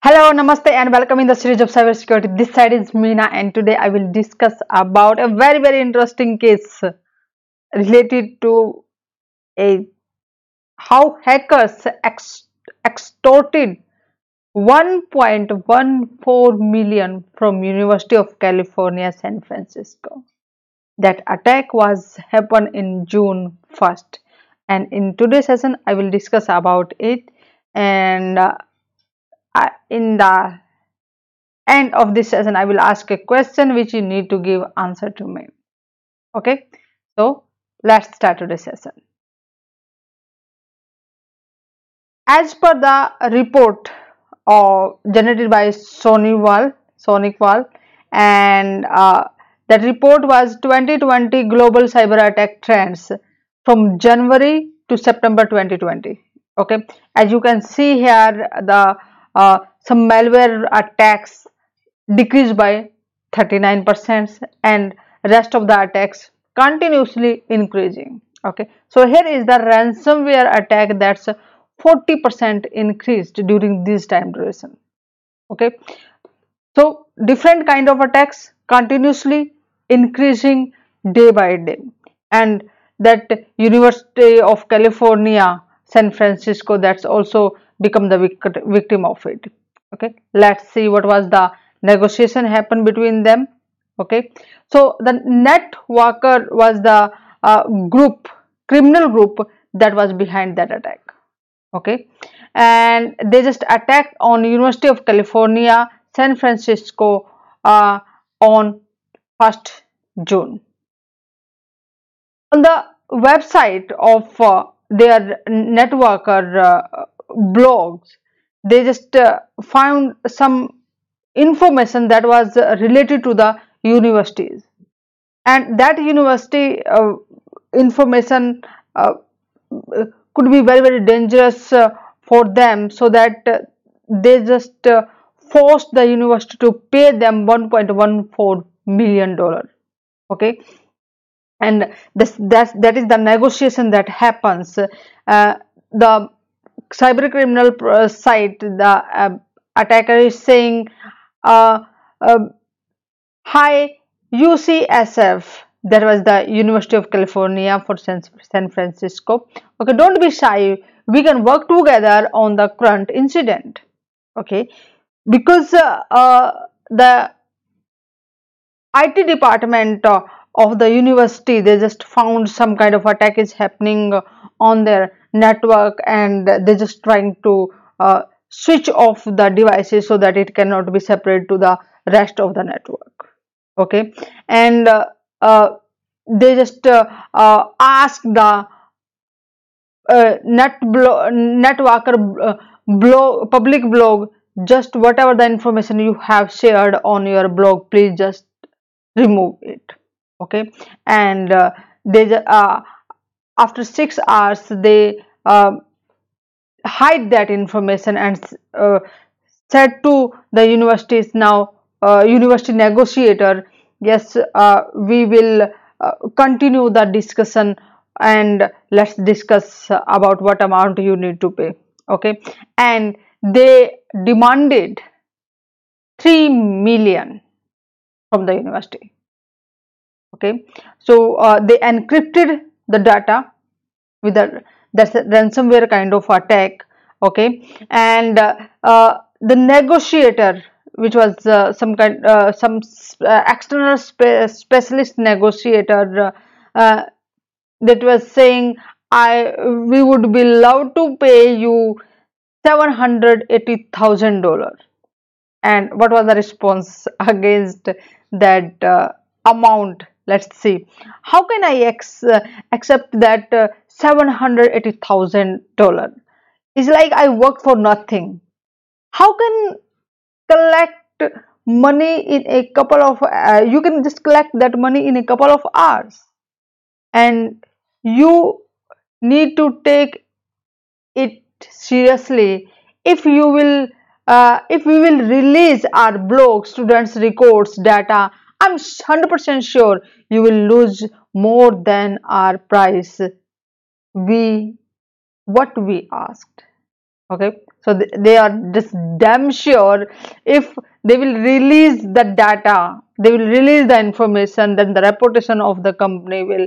Hello, Namaste and welcome in the series of cybersecurity. This side is Meena and today I will discuss about a very very interesting case related to a how hackers ex, extorted 1.14 million from University of California San Francisco. That attack was happened in June 1st and in today's session I will discuss about it and uh, in the end of this session i will ask a question which you need to give answer to me. Okay? So let's start today's session. As per the report uh, generated by SonicWall, SonicWall and uh, that report was 2020 global cyber attack trends from January to September 2020 okay? As you can see here the uh, some malware attacks decreased by 39% and rest of the attacks continuously increasing. Okay. So here is the ransomware attack that's 40% increased during this time duration. Okay. So different kind of attacks continuously increasing day by day. And that university of california san francisco that's also become the victim of it. Okay let's see what was the negotiation happened between them. Okay so the Net Netwalker was the uh, group criminal group that was behind that attack. Okay and they just attacked on university of california san francisco uh, on 1st june. On the website of uh, their Netwalker uh, blogs they just uh, found some information that was uh, related to the universities. And that university uh, information uh, could be very very dangerous for them so that they just forced the university to pay them 1.14 million dollar okay and this that that is the negotiation that happens. The cyber criminal uh, site the uh, attacker is saying uh, uh, hi UCSF that was the University of California for San, Francisco. Okay don't be shy. We can work together on the current incident. Okay because uh, uh, the IT department of the university they just found some kind of attack is happening on their network and they're just trying to uh, switch off the devices so that it cannot be separated to the rest of the network. Okay? And uh, uh, they just uh, uh, ask the uh, net blo Netwalker blog public blog just whatever the information you have shared on your blog please just remove it okay? And they after six hours they uh, hide that information and uh, said to the universities now uh, university negotiator yes uh, we will uh, continue the discussion and let's discuss about what amount you need to pay okay? And they demanded 3 million from the university okay. So uh, they encrypted the data with the that's a ransomware kind of attack. Okay. And uh, uh, the negotiator which was uh, some kind uh, some uh, external spe specialist negotiator that was saying i we would be allowed to pay you seven hundred eighty thousand dollars. And what was the response against that amount let's see. How can i ex, uh, accept that uh, 780000 dollar it's like i worked for nothing. How can collect money in a couple of uh, you can just collect that money in a couple of hours. And you need to take it seriously. If you will uh, if we will release our blog students records data I'm 100% sure you will lose more than our price. We what we asked. Okay? So th they are just damn sure if they will release the data they will release the information then the reputation of the company will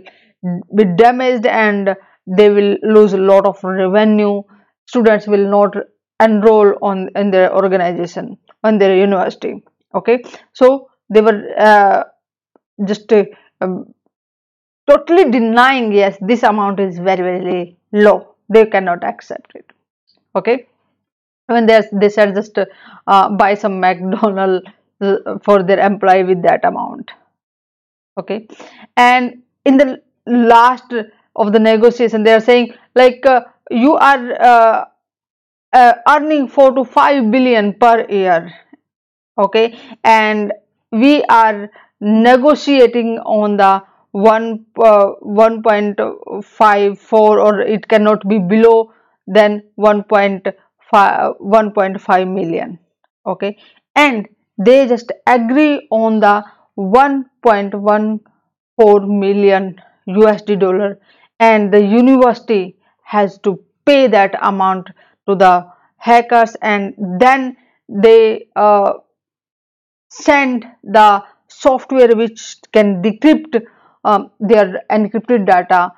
be damaged and they will lose a lot of revenue. Students will not enroll on in their organization on their university. Okay? So they were uh, just uh, um, totally denying yes this amount is very very low. They cannot accept it. Okay? When they they said just uh, buy some mcdonald uh, for their employee with that amount. Okay? And in the last of the negotiation they are saying like uh, you are uh, earning 4 to 5 billion per year. Okay? And we are negotiating on the 1 uh, 1.54 or it cannot be below than 1.5 1.5 million okay? And they just agree on the 1.14 million USD dollar and the university has to pay that amount to the hackers and then they uh, send the software which can decrypt um, their encrypted data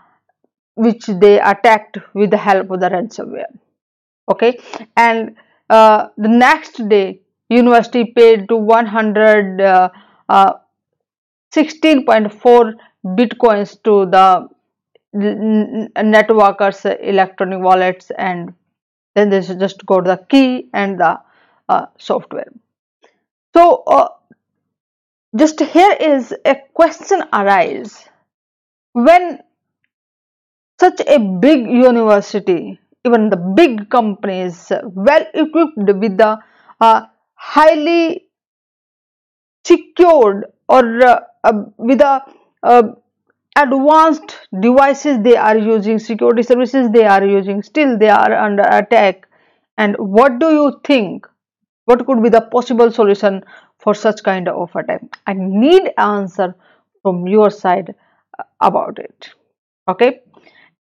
which they attacked with the help of the ransomware. Okay? And uh, the next day university paid to 100 uh, uh, 16.4 bitcoins to the Netwalkers electronic wallets and then they just got the key and the uh, software so uh, just here is a question arise. When such a big university even the big companies well equipped with the uh, highly secured or uh, uh, with the uh, advanced devices they are using security services they are using still they are under attack. And what do you think what could be the possible solution for such kind of attack? I need answer from your side about it. Okay?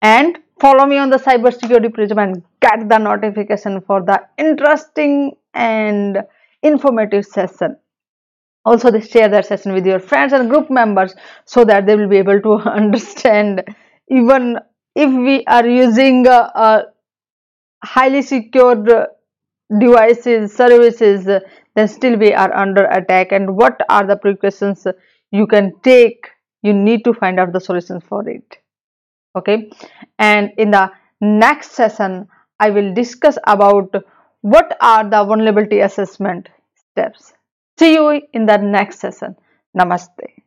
And follow me on the cybersecurity prism and get the notification for the interesting and informative session. Also share that session with your friends and group members so that they will be able to understand even if we are using a, uh, highly secured devices services then still we are under attack and what are the precautions you can take? You need to find out the solutions for it. Okay? And in the next session i will discuss about what are the vulnerability assessment steps. See you in the next session. Namaste